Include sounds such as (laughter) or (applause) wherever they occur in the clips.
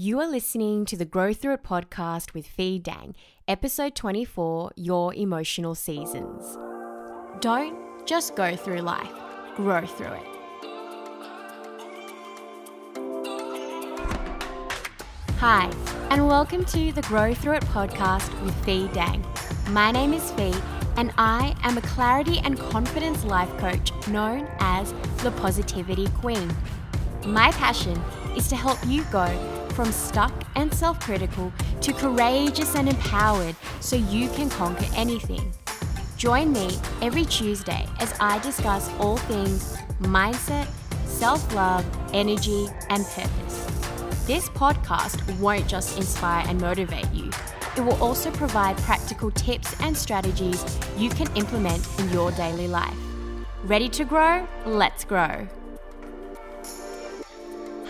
You are listening to the Grow Through It podcast with Fee Dang, episode 24 Your Emotional Seasons. Don't just go through life, grow through it. Hi, and welcome to the Grow Through It podcast with Fee Dang. My name is Fee, and I am a clarity and confidence life coach known as the Positivity Queen. My passion is to help you go from stuck and self critical to courageous and empowered so you can conquer anything. Join me every Tuesday as I discuss all things mindset, self love, energy, and purpose. This podcast won't just inspire and motivate you, it will also provide practical tips and strategies you can implement in your daily life. Ready to grow? Let's grow.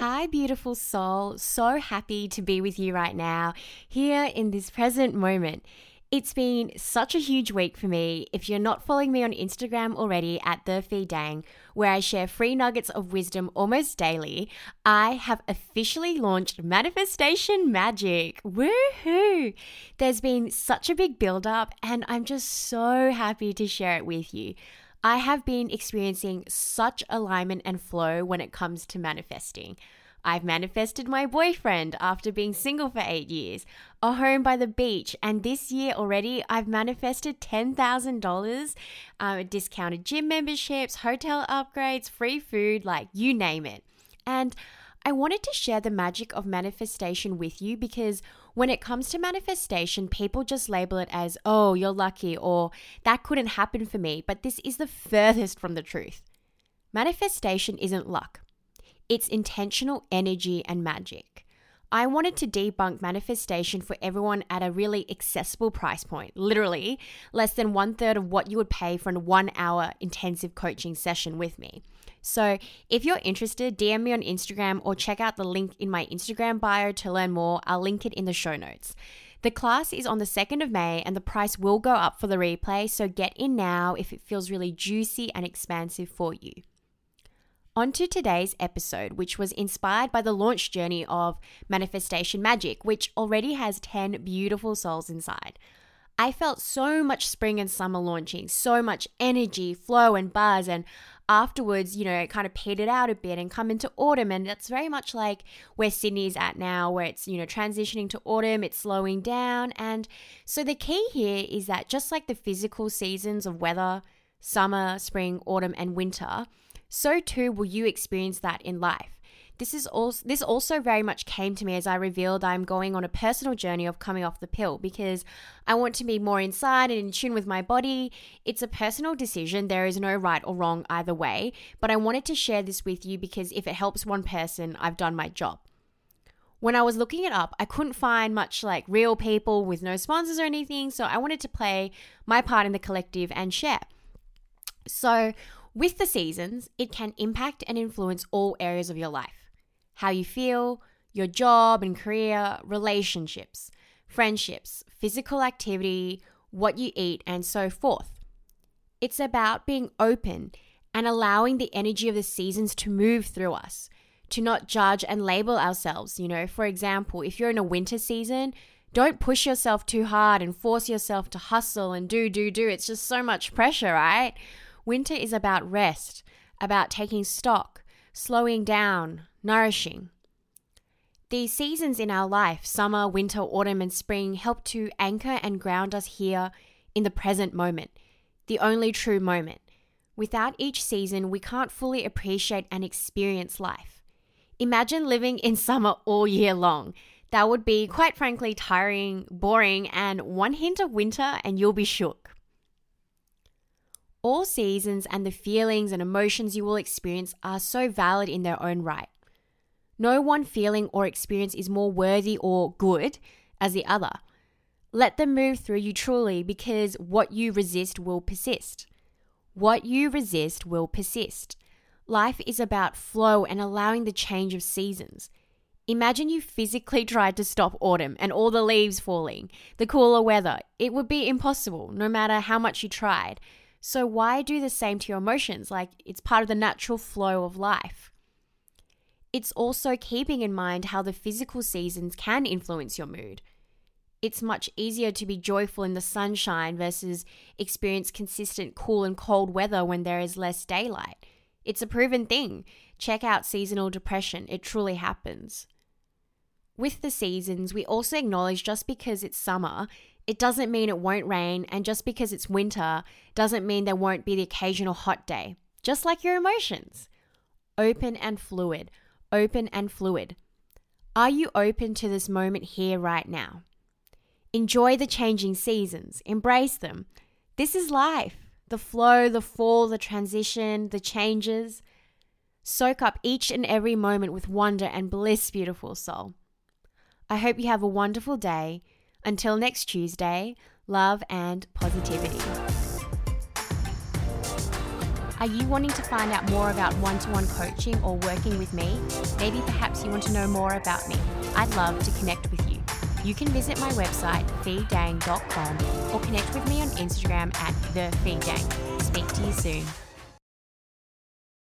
Hi, beautiful soul. So happy to be with you right now, here in this present moment. It's been such a huge week for me. If you're not following me on Instagram already at the Fee Dang, where I share free nuggets of wisdom almost daily, I have officially launched Manifestation Magic. Woohoo! There's been such a big build up, and I'm just so happy to share it with you. I have been experiencing such alignment and flow when it comes to manifesting. I've manifested my boyfriend after being single for eight years, a home by the beach, and this year already I've manifested $10,000, uh, discounted gym memberships, hotel upgrades, free food, like you name it. And I wanted to share the magic of manifestation with you because when it comes to manifestation, people just label it as, oh, you're lucky, or that couldn't happen for me. But this is the furthest from the truth. Manifestation isn't luck, it's intentional energy and magic. I wanted to debunk manifestation for everyone at a really accessible price point, literally less than one third of what you would pay for a one hour intensive coaching session with me. So, if you're interested, DM me on Instagram or check out the link in my Instagram bio to learn more. I'll link it in the show notes. The class is on the 2nd of May and the price will go up for the replay, so get in now if it feels really juicy and expansive for you. On to today's episode, which was inspired by the launch journey of Manifestation Magic, which already has 10 beautiful souls inside. I felt so much spring and summer launching, so much energy, flow, and buzz. And afterwards, you know, it kind of petered out a bit and come into autumn. And that's very much like where Sydney's at now, where it's, you know, transitioning to autumn, it's slowing down. And so the key here is that just like the physical seasons of weather, summer, spring, autumn, and winter, so too will you experience that in life. This is also this also very much came to me as I revealed I'm going on a personal journey of coming off the pill because I want to be more inside and in tune with my body. It's a personal decision. There is no right or wrong either way, but I wanted to share this with you because if it helps one person, I've done my job. When I was looking it up, I couldn't find much like real people with no sponsors or anything, so I wanted to play my part in the collective and share. So, with the seasons, it can impact and influence all areas of your life how you feel, your job and career, relationships, friendships, physical activity, what you eat, and so forth. It's about being open and allowing the energy of the seasons to move through us, to not judge and label ourselves. You know, for example, if you're in a winter season, don't push yourself too hard and force yourself to hustle and do, do, do. It's just so much pressure, right? Winter is about rest, about taking stock, slowing down, nourishing. These seasons in our life, summer, winter, autumn, and spring, help to anchor and ground us here in the present moment, the only true moment. Without each season, we can't fully appreciate and experience life. Imagine living in summer all year long. That would be, quite frankly, tiring, boring, and one hint of winter, and you'll be shook. All seasons and the feelings and emotions you will experience are so valid in their own right. No one feeling or experience is more worthy or good as the other. Let them move through you truly because what you resist will persist. What you resist will persist. Life is about flow and allowing the change of seasons. Imagine you physically (laughs) tried to stop autumn and all the leaves falling, the cooler weather. It would be impossible, no matter how much you tried. So, why do the same to your emotions? Like it's part of the natural flow of life. it's also keeping in mind how the physical seasons can influence your mood. It's much easier to be joyful in the sunshine versus experience consistent cool and cold weather when there is less daylight. It's a proven thing. Check out seasonal depression, it truly happens. With the seasons, we also acknowledge just because it's summer, it doesn't mean it won't rain, and just because it's winter doesn't mean there won't be the occasional hot day, just like your emotions. Open and fluid, open and fluid. Are you open to this moment here right now? Enjoy the changing seasons, embrace them. This is life the flow, the fall, the transition, the changes. Soak up each and every moment with wonder and bliss, beautiful soul. I hope you have a wonderful day. Until next Tuesday, love and positivity. Are you wanting to find out more about one to one coaching or working with me? Maybe perhaps you want to know more about me. I'd love to connect with you. You can visit my website, feedang.com, or connect with me on Instagram at thefeedang. Speak to you soon.